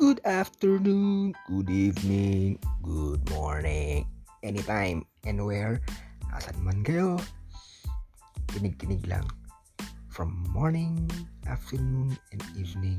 Good afternoon, good evening, good morning, anytime, anywhere, asan man kayo. Kinig-kinig lang. From morning, afternoon, and evening,